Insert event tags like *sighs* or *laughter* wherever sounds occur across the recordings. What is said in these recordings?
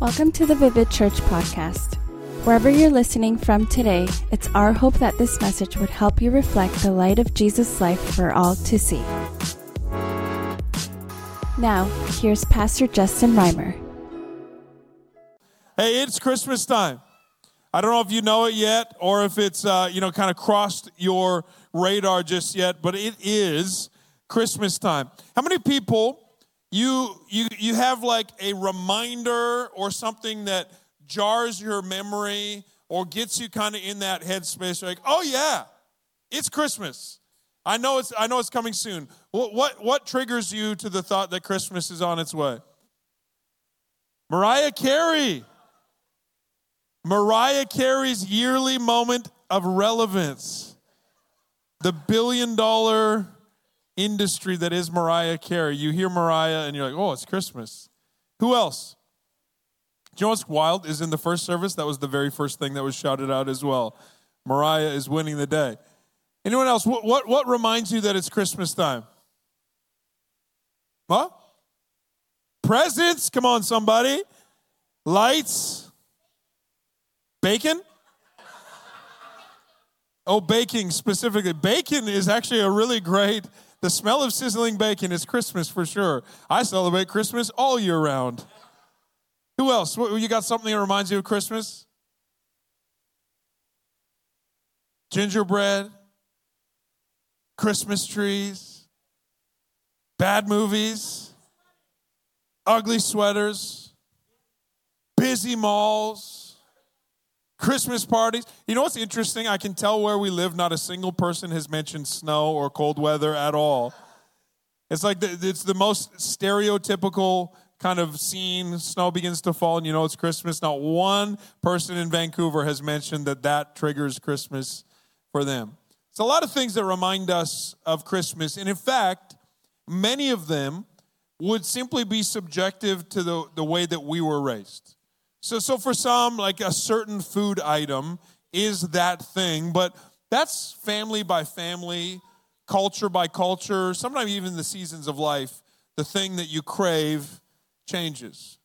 Welcome to the Vivid Church podcast. Wherever you're listening from today, it's our hope that this message would help you reflect the light of Jesus' life for all to see. Now, here's Pastor Justin Reimer. Hey, it's Christmas time. I don't know if you know it yet or if it's, uh, you know, kind of crossed your radar just yet, but it is Christmas time. How many people you you you have like a reminder or something that jars your memory or gets you kind of in that headspace like oh yeah it's christmas. I know it's i know it's coming soon. What what, what triggers you to the thought that christmas is on its way? Mariah carey. Mariah carey's yearly moment of relevance. The billion dollar industry that is Mariah Carey. You hear Mariah and you're like, oh, it's Christmas. Who else? Do you know what's wild? Is in the first service, that was the very first thing that was shouted out as well. Mariah is winning the day. Anyone else? What, what, what reminds you that it's Christmas time? What? Presents? Come on, somebody. Lights? Bacon? Oh, baking specifically. Bacon is actually a really great the smell of sizzling bacon is Christmas for sure. I celebrate Christmas all year round. Who else? You got something that reminds you of Christmas? Gingerbread, Christmas trees, bad movies, ugly sweaters, busy malls Christmas parties. You know what's interesting? I can tell where we live, not a single person has mentioned snow or cold weather at all. It's like the, it's the most stereotypical kind of scene. Snow begins to fall, and you know it's Christmas. Not one person in Vancouver has mentioned that that triggers Christmas for them. It's a lot of things that remind us of Christmas. And in fact, many of them would simply be subjective to the, the way that we were raised. So, so for some, like a certain food item is that thing, but that's family by family, culture by culture, sometimes even the seasons of life. The thing that you crave changes.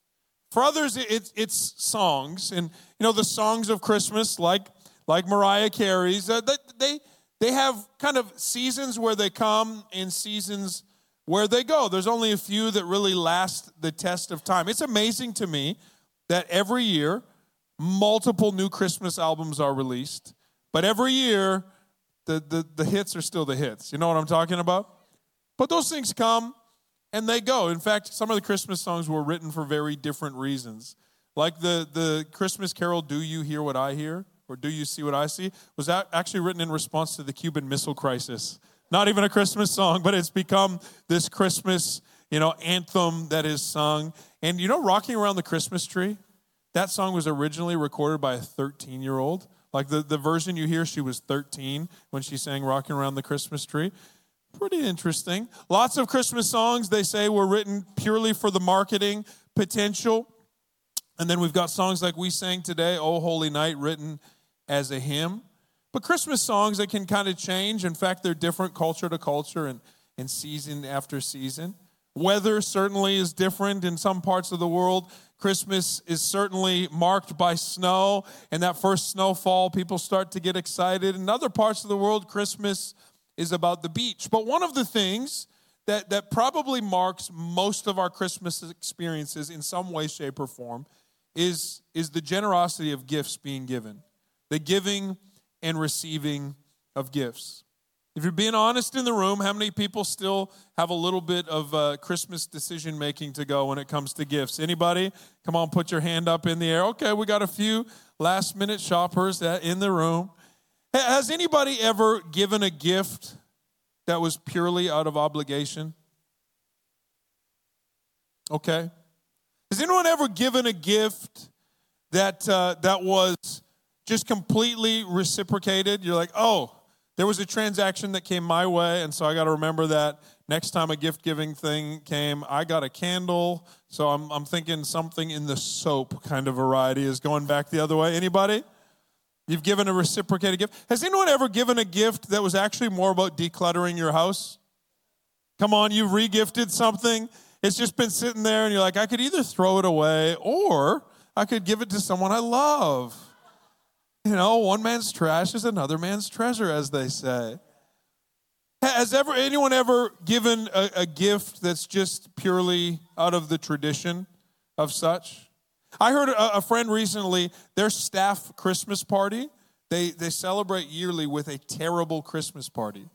For others, it's, it's songs, and you know the songs of Christmas, like like Mariah Carey's. Uh, they they have kind of seasons where they come and seasons where they go. There's only a few that really last the test of time. It's amazing to me that every year multiple new Christmas albums are released, but every year the, the, the hits are still the hits. You know what I'm talking about? But those things come and they go. In fact, some of the Christmas songs were written for very different reasons. Like the, the Christmas carol, Do You Hear What I Hear? Or Do You See What I See? was that actually written in response to the Cuban Missile Crisis. Not even a Christmas song, but it's become this Christmas you know, anthem that is sung. And you know, Rocking Around the Christmas Tree, that song was originally recorded by a 13 year old. Like the, the version you hear, she was 13 when she sang Rocking Around the Christmas Tree. Pretty interesting. Lots of Christmas songs, they say, were written purely for the marketing potential. And then we've got songs like we sang today, Oh Holy Night, written as a hymn. But Christmas songs, they can kind of change. In fact, they're different culture to culture and, and season after season. Weather certainly is different in some parts of the world. Christmas is certainly marked by snow, and that first snowfall, people start to get excited. In other parts of the world, Christmas is about the beach. But one of the things that, that probably marks most of our Christmas experiences in some way, shape, or form is, is the generosity of gifts being given, the giving and receiving of gifts. If you're being honest in the room, how many people still have a little bit of uh, Christmas decision making to go when it comes to gifts? Anybody? Come on, put your hand up in the air. Okay, we got a few last minute shoppers in the room. Has anybody ever given a gift that was purely out of obligation? Okay. Has anyone ever given a gift that uh, that was just completely reciprocated? You're like, oh, there was a transaction that came my way, and so I got to remember that next time a gift giving thing came, I got a candle. So I'm, I'm thinking something in the soap kind of variety is going back the other way. Anybody? You've given a reciprocated gift. Has anyone ever given a gift that was actually more about decluttering your house? Come on, you've regifted something. It's just been sitting there, and you're like, I could either throw it away or I could give it to someone I love. You know, one man's trash is another man's treasure, as they say. Has ever anyone ever given a, a gift that's just purely out of the tradition of such? I heard a, a friend recently, their staff Christmas party, they, they celebrate yearly with a terrible Christmas party.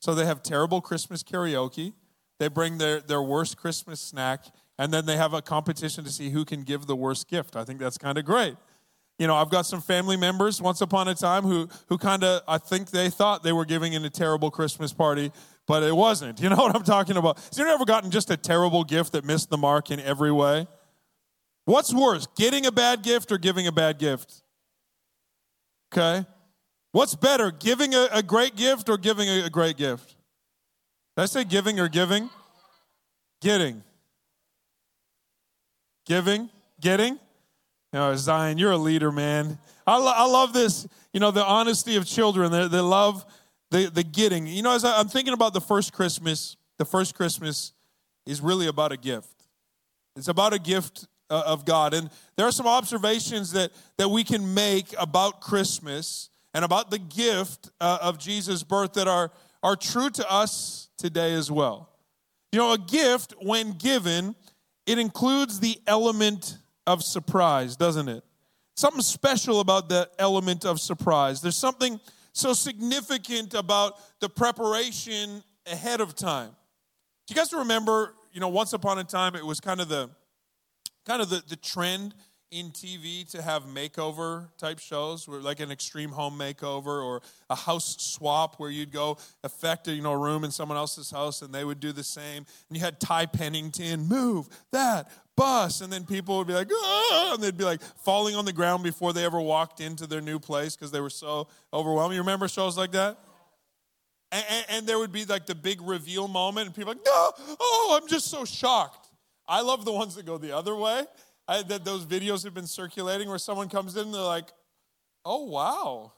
So they have terrible Christmas karaoke. They bring their, their worst Christmas snack, and then they have a competition to see who can give the worst gift. I think that's kind of great. You know, I've got some family members once upon a time who, who kind of, I think they thought they were giving in a terrible Christmas party, but it wasn't. *laughs* You know what I'm talking about? Has anyone ever gotten just a terrible gift that missed the mark in every way? What's worse, getting a bad gift or giving a bad gift? Okay. What's better, giving a, a great gift or giving a, a great gift? Did I say giving or giving? Getting. Giving? Getting? You know, Zion, you're a leader, man. I, lo- I love this, you know, the honesty of children. They, they love the, the getting. You know, as I, I'm thinking about the first Christmas, the first Christmas is really about a gift. It's about a gift uh, of God. And there are some observations that, that we can make about Christmas and about the gift uh, of Jesus' birth that are, are true to us today as well. You know, a gift, when given, it includes the element of surprise, doesn't it? Something special about the element of surprise. There's something so significant about the preparation ahead of time. Do you guys remember, you know, once upon a time it was kind of the kind of the, the trend in TV to have makeover type shows, where like an extreme home makeover or a house swap, where you'd go affect a, you know a room in someone else's house, and they would do the same. And you had Ty Pennington move that bus, and then people would be like, ah, and they'd be like falling on the ground before they ever walked into their new place because they were so overwhelmed. You remember shows like that? And, and, and, there would be like the big reveal moment, and people like, no, oh, I'm just so shocked. I love the ones that go the other way I, that those videos have been circulating where someone comes in and they're like, oh, wow,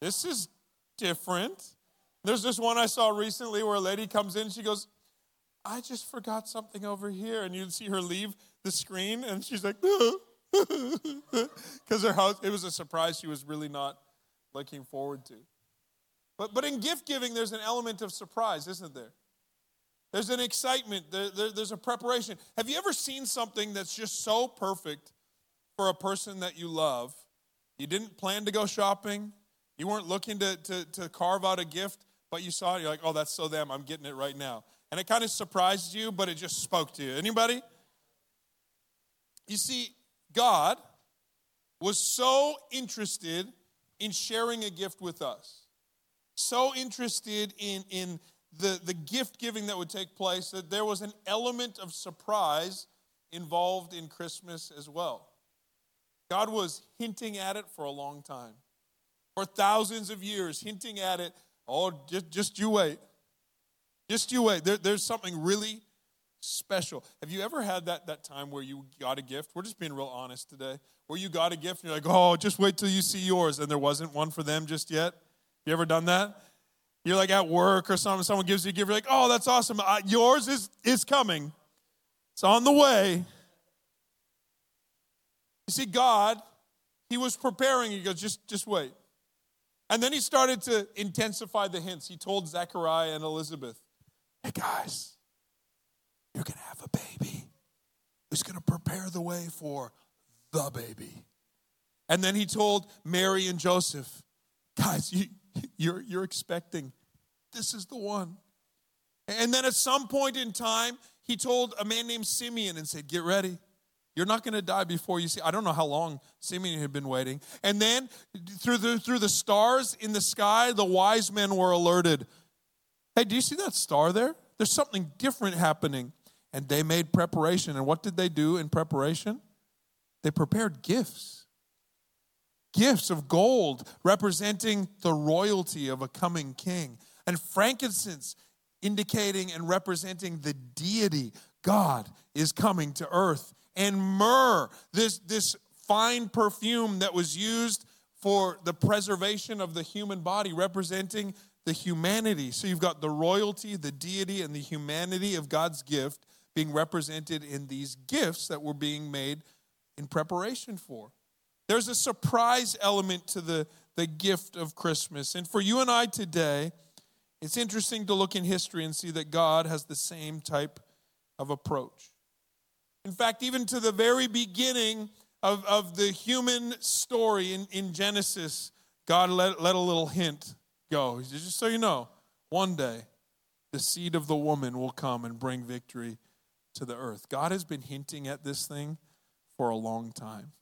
this is different. There's this one I saw recently where a lady comes in, she goes, I just forgot something over here. And you'd see her leave the screen, and she's like, *laughs* because her house, it was a surprise she was really not looking forward to. But, but in gift giving, there's an element of surprise, isn't there? There's an excitement, there, there, there's a preparation. Have you ever seen something that's just so perfect for a person that you love? You didn't plan to go shopping, you weren't looking to, to, to carve out a gift, but you saw it, you're like, oh, that's so them, I'm getting it right now. And it kind of surprised you, but it just spoke to you. Anybody? You see, God was so interested in sharing a gift with us, so interested in, in the, the gift giving that would take place, that there was an element of surprise involved in Christmas as well. God was hinting at it for a long time, for thousands of years, hinting at it. Oh, just, just you wait. Just you wait. There, there's something really special. Have you ever had that, that time where you got a gift? We're just being real honest today. Where you got a gift and you're like, oh, just wait till you see yours, and there wasn't one for them just yet? You ever done that? You're like at work or something, someone gives you a gift, you're like, oh, that's awesome. Yours is, is coming, it's on the way. You see, God, He was preparing. He goes, just, just wait. And then He started to intensify the hints. He told Zechariah and Elizabeth, hey guys, you're going to have a baby who's going to prepare the way for the baby. And then He told Mary and Joseph, guys, you, you're, you're expecting. This is the one. And then at some point in time, he told a man named Simeon and said, Get ready. You're not going to die before you see. I don't know how long Simeon had been waiting. And then through the, through the stars in the sky, the wise men were alerted. Hey, do you see that star there? There's something different happening. And they made preparation. And what did they do in preparation? They prepared gifts gifts of gold representing the royalty of a coming king, and frankincense indicating and representing the deity. God is coming to earth. And myrrh, this, this fine perfume that was used for the preservation of the human body, representing the humanity. So you've got the royalty, the deity, and the humanity of God's gift being represented in these gifts that were being made in preparation for. There's a surprise element to the, the gift of Christmas. And for you and I today, it's interesting to look in history and see that God has the same type of approach. In fact, even to the very beginning of, of the human story in, in Genesis, God let, let a little hint go. He said, just so you know, one day the seed of the woman will come and bring victory to the earth. God has been hinting at this thing for a long time.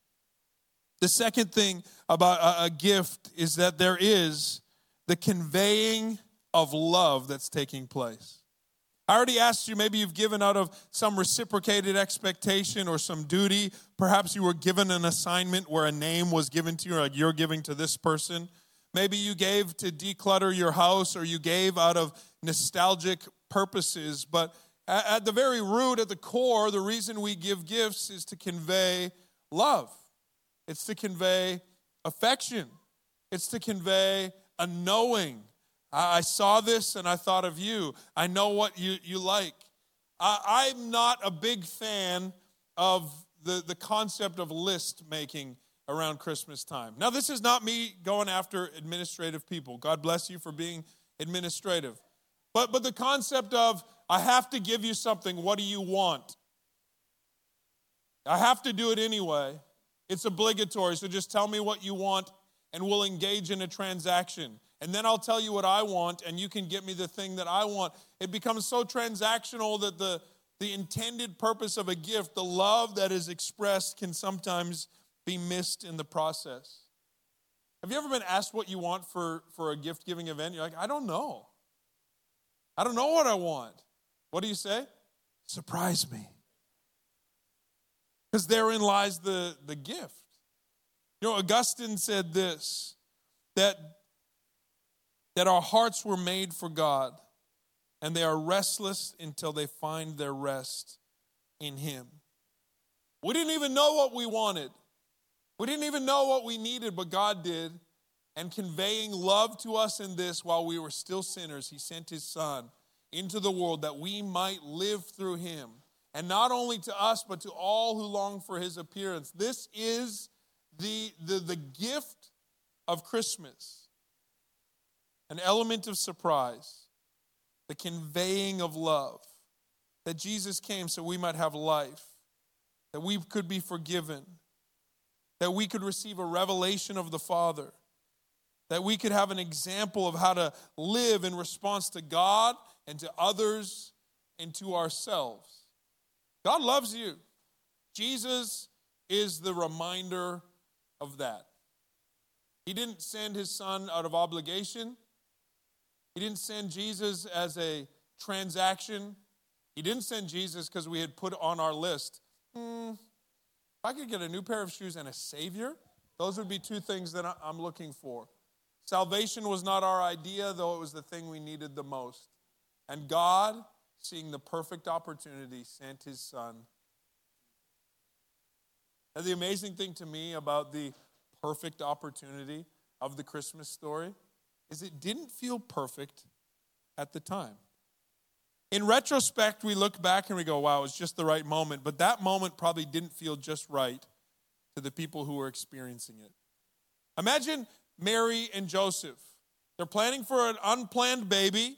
The second thing about a, a gift is that there is the conveying of love that's taking place. I already asked you, maybe you've given out of some reciprocated expectation or some duty. Perhaps you were given an assignment where a name was given to you, like you're giving to this person. Maybe you gave to declutter your house or you gave out of nostalgic purposes. But at the very root, at the core, the reason we give gifts is to convey love, it's to convey affection, it's to convey a knowing I saw this and I thought of you. I know what you, you like. I, I'm not a big fan of the, the concept of list making around Christmas time. Now, this is not me going after administrative people. God bless you for being administrative. But, but the concept of, I have to give you something, what do you want? I have to do it anyway. It's obligatory, so just tell me what you want and we'll engage in a transaction and then I'll tell you what I want, and you can get me the thing that I want. It becomes so transactional that the, the intended purpose of a gift, the love that is expressed, can sometimes be missed in the process. Have you ever been asked what you want for, for a gift giving event? You're like, I don't know. I don't know what I want. What do you say? Surprise me. Because therein lies the, the gift. You know, Augustine said this that that our hearts were made for God and they are restless until they find their rest in Him. We didn't even know what we wanted, we didn't even know what we needed, but God did. And conveying love to us in this while we were still sinners, He sent His Son into the world that we might live through Him. And not only to us, but to all who long for His appearance. This is the, the, the gift of Christmas an element of surprise, the conveying of love, that Jesus came so we might have life, that we could be forgiven, that we could receive a revelation of the Father, that we could have an example of how to live in response to God and to others and to ourselves. God loves you. Jesus is the reminder of that. He didn't send his son out of obligation. He didn't send Jesus as a transaction. He didn't send Jesus because we had put on our list, hmm, I could get a new pair of shoes and a Savior, those would be two things that I'm looking for. Salvation was not our idea, though it was the thing we needed the most. And God, seeing the perfect opportunity, sent his son. And the amazing thing to me about the perfect opportunity of the Christmas story is it didn't feel perfect at the time. In retrospect, we look back and we go, wow, it was just the right moment. But that moment probably didn't feel just right to the people who were experiencing it. Imagine Mary and Joseph. They're planning for an unplanned baby.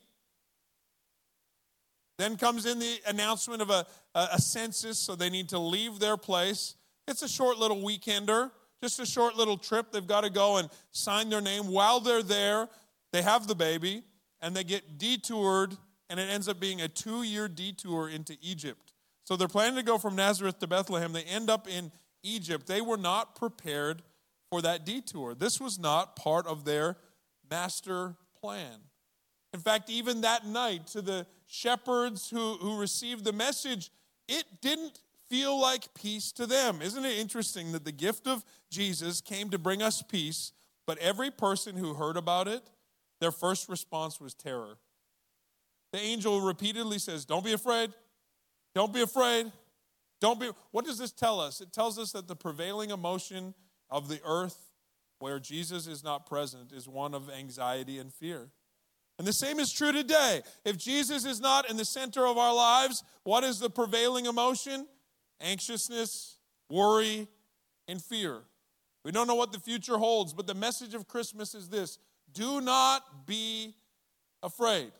Then comes in the announcement of a, a, census, so they need to leave their place. It's a short little weekender just a short little trip. They've got to go and sign their name. While they're there, they have the baby and they get detoured, and it ends up being a two year detour into Egypt. So they're planning to go from Nazareth to Bethlehem. They end up in Egypt. They were not prepared for that detour. This was not part of their master plan. In fact, even that night, to the shepherds who, who received the message, it didn't feel like peace to them. Isn't it interesting that the gift of Jesus came to bring us peace, but every person who heard about it, their first response was terror. The angel repeatedly says, Don't be afraid. Don't be afraid. Don't be. What does this tell us? It tells us that the prevailing emotion of the earth where Jesus is not present is one of anxiety and fear. And the same is true today. If Jesus is not in the center of our lives, what is the prevailing emotion? anxiousness, worry, and fear. We don't know what the future holds, but the message of Christmas is this do not be afraid.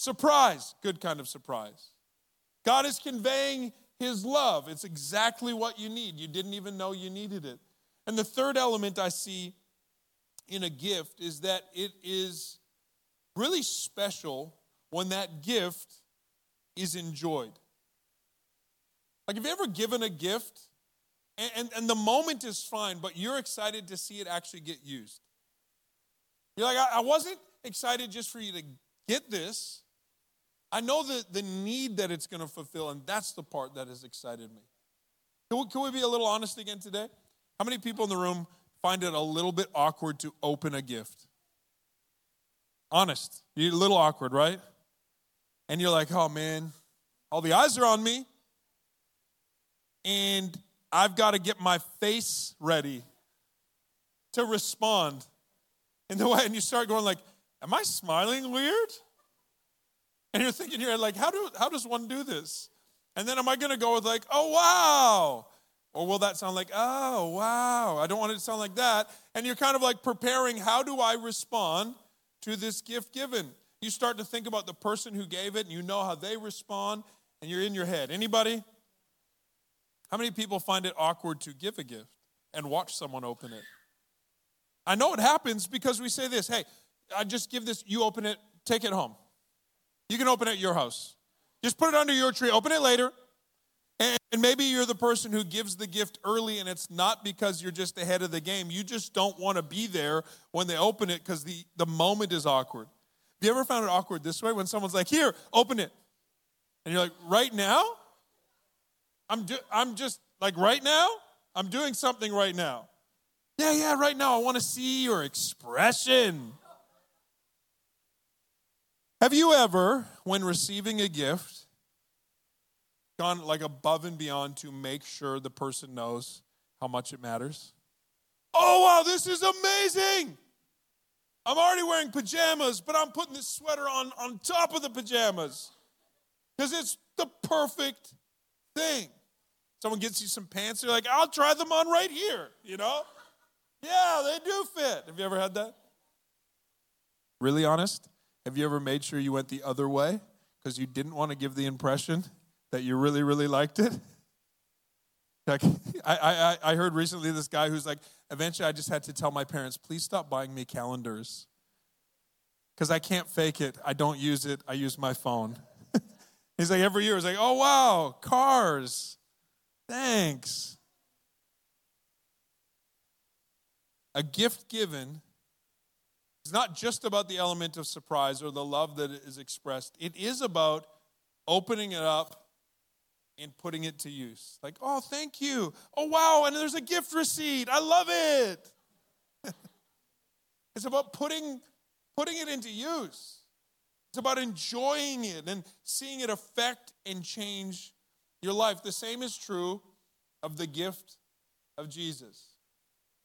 Surprise, good kind of surprise. God is conveying his love. It's exactly what you need. You didn't even know you needed it. And the third element I see in a gift is that it is really special when that gift is enjoyed. Like, have you ever given a gift and, and, and, the moment is fine, but you're excited to see it actually get used? You're like, I, I wasn't excited just for you to get this. I know the, the need that it's going to fulfill, and that's the part that has excited me. Can we, can we be a little honest again today? How many people in the room find it a little bit awkward to open a gift? Honest. You're a little awkward, right? And you're like, oh man, all the eyes are on me. And I've got to get my face ready to respond in the way. And you start going like, am I smiling weird? And you're thinking, you're like, how, do, how does one do this? And then am I going to go with like, oh, wow? Or will that sound like, oh, wow? I don't want it to sound like that. And you're kind of like preparing, how do I respond to this gift given? You start to think about the person who gave it and you know how they respond and you're in your head. Anybody? How many people find it awkward to give a gift and watch someone open it? I know it happens because we say this hey, I just give this, you open it, take it home. You can open it at your house. Just put it under your tree, open it later. And maybe you're the person who gives the gift early, and it's not because you're just ahead of the game. You just don't want to be there when they open it because the, the moment is awkward. Have you ever found it awkward this way when someone's like, Here, open it? And you're like, Right now? I'm, do- I'm just like, Right now? I'm doing something right now. Yeah, yeah, right now. I want to see your expression. Have you ever, when receiving a gift, gone like above and beyond to make sure the person knows how much it matters? Oh, wow, this is amazing. I'm already wearing pajamas, but I'm putting this sweater on on top of the pajamas because it's the perfect thing. Someone gets you some pants, you're like, I'll try them on right here, you know? Yeah, they do fit. Have you ever had that? Really honest? Have you ever made sure you went the other way because you didn't want to give the impression that you really, really liked it? Like, I, I, I heard recently this guy who's like, eventually I just had to tell my parents, please stop buying me calendars because I can't fake it. I don't use it. I use my phone. *laughs* He's like, every year, he's like, oh, wow, cars. Thanks. A gift given it's not just about the element of surprise or the love that is expressed, it is about opening it up and putting it to use. Like, oh, thank you. Oh, wow, and there's a gift receipt. I love it. *laughs* it's about putting, putting it into use. It's about enjoying it and seeing it affect and change your life. The same is true of the gift of Jesus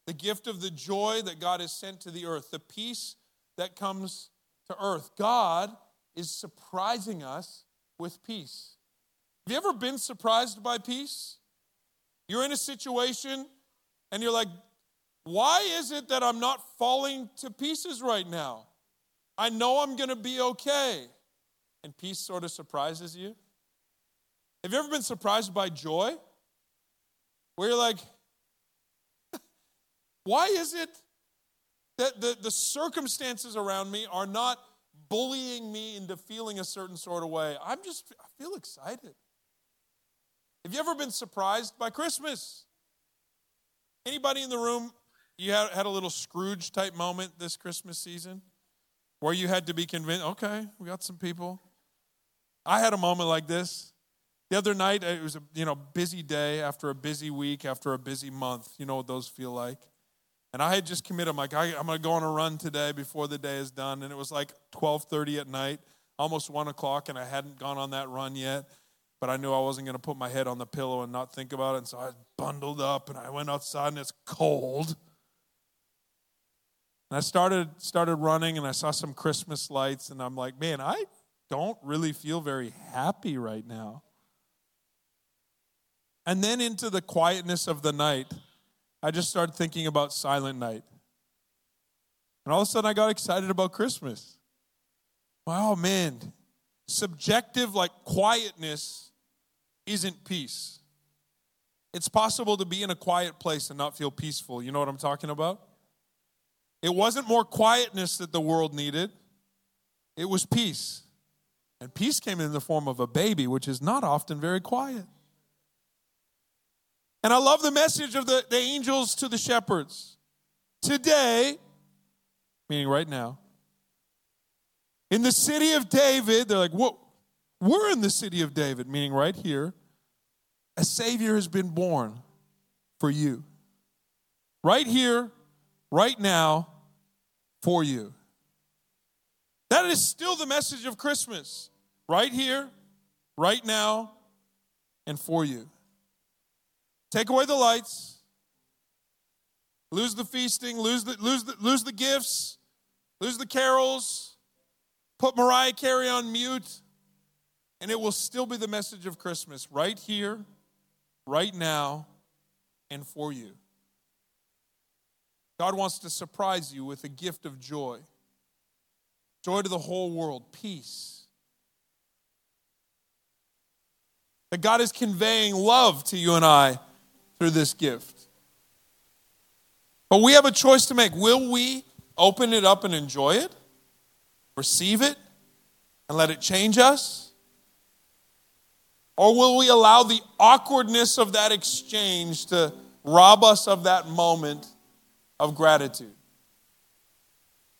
the gift of the joy that God has sent to the earth, the peace that comes to earth. God is surprising us with peace. Have you ever been surprised by peace? You're in a situation and you're like, why is it that I'm not falling to pieces right now? I know I'm going to be okay. And peace sort of surprises you. Have you ever been surprised by joy? Where you're like, why is it that the, the circumstances around me are not bullying me into feeling a certain sort of way? I'm just, I feel excited. Have you ever been surprised by Christmas? Anybody in the room, you had, had a little Scrooge type moment this Christmas season where you had to be convinced, okay, we got some people. I had a moment like this. The other night, it was a you know busy day after a busy week after a busy month. You know what those feel like. And I had just committed, I'm like, I, am going to go on a run today before the day is done. And it was like 12.30 at night, almost 1 o'clock, and I hadn't gone on that run yet. But I knew I wasn't going to put my head on the pillow and not think about it. And so I bundled up and I went outside and it's cold. And I started, started running and I saw some Christmas lights and I'm like, man, I don't really feel very happy right now. And then into the quietness of the night, I just started thinking about Silent Night. And all of a sudden, I got excited about Christmas. Wow, man. Subjective, like quietness, isn't peace. It's possible to be in a quiet place and not feel peaceful. You know what I'm talking about? It wasn't more quietness that the world needed, it was peace. And peace came in the form of a baby, which is not often very quiet. And I love the message of the, the angels to the shepherds. Today, meaning right now, in the city of David, they're like, what? We're in the city of David, meaning right here. A Savior has been born for you. Right here, right now, for you. That is still the message of Christmas. Right here, right now, and for you. Take away the lights, lose the feasting, lose the, lose the, lose the gifts, lose the carols, put Mariah Carey on mute, and it will still be the message of Christmas right here, right now, and for you. God wants to surprise you with a gift of joy joy to the whole world, peace. That God is conveying love to you and I through this gift. But we have a choice to make. Will we open it up and enjoy it, receive it, and let it change us? Or will we allow the awkwardness of that exchange to rob us of that moment of gratitude?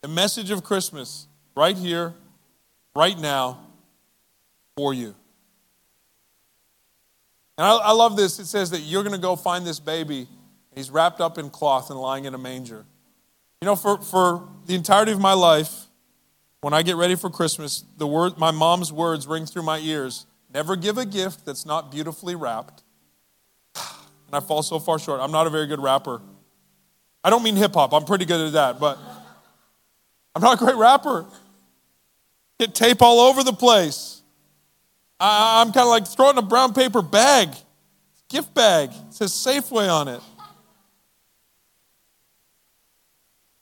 The message of Christmas right here, right now, for you. And I, I love this. It says that you're going to go find this baby. He's wrapped up in cloth and lying in a manger. You know, for, for the entirety of my life, when I get ready for Christmas, the word, my mom's words ring through my ears. Never give a gift that's not beautifully wrapped. *sighs* And I fall so far short. I'm not a very good rapper. I don't mean hip hop, I'm pretty good at that, but I'm not a great rapper. Get tape all over the place. I, am kind of like throwing a brown paper bag, gift bag. It says Safeway on it.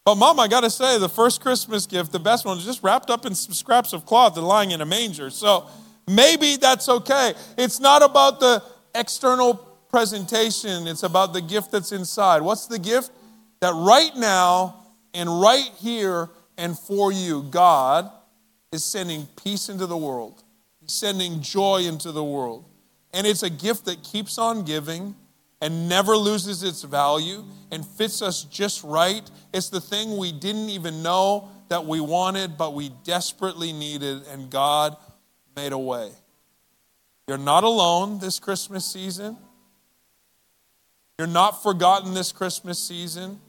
But, Mom, I got to say, the first Christmas gift, the best one, is just wrapped up in some scraps of cloth and lying in a manger. So maybe that's okay. It's not about the external presentation, it's about the gift that's inside. What's the gift? That right now and right here and for you, God is sending peace into the world, He's sending joy into the world. And it's a gift that keeps on giving and never loses its value and fits us just right. It's the thing we didn't even know that we wanted, but we desperately needed, and God made a way. You're not alone this Christmas season. You're not forgotten this Christmas season.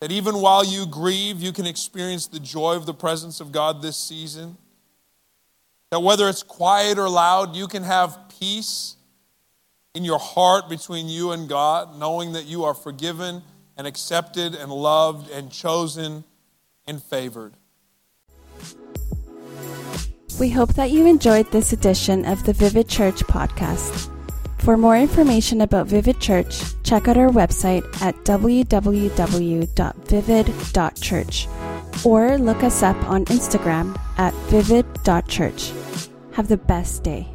That even while you grieve, you can experience the joy of the presence of God this season. That whether it's quiet or loud, you can have peace in your heart between you and God, knowing that you are forgiven and accepted and loved and chosen and favored. We hope that you enjoyed this edition of the Vivid Church podcast. For more information about Vivid Church, check out our website at www.vivid.church or look us up on Instagram at vivid.church. Have the best day.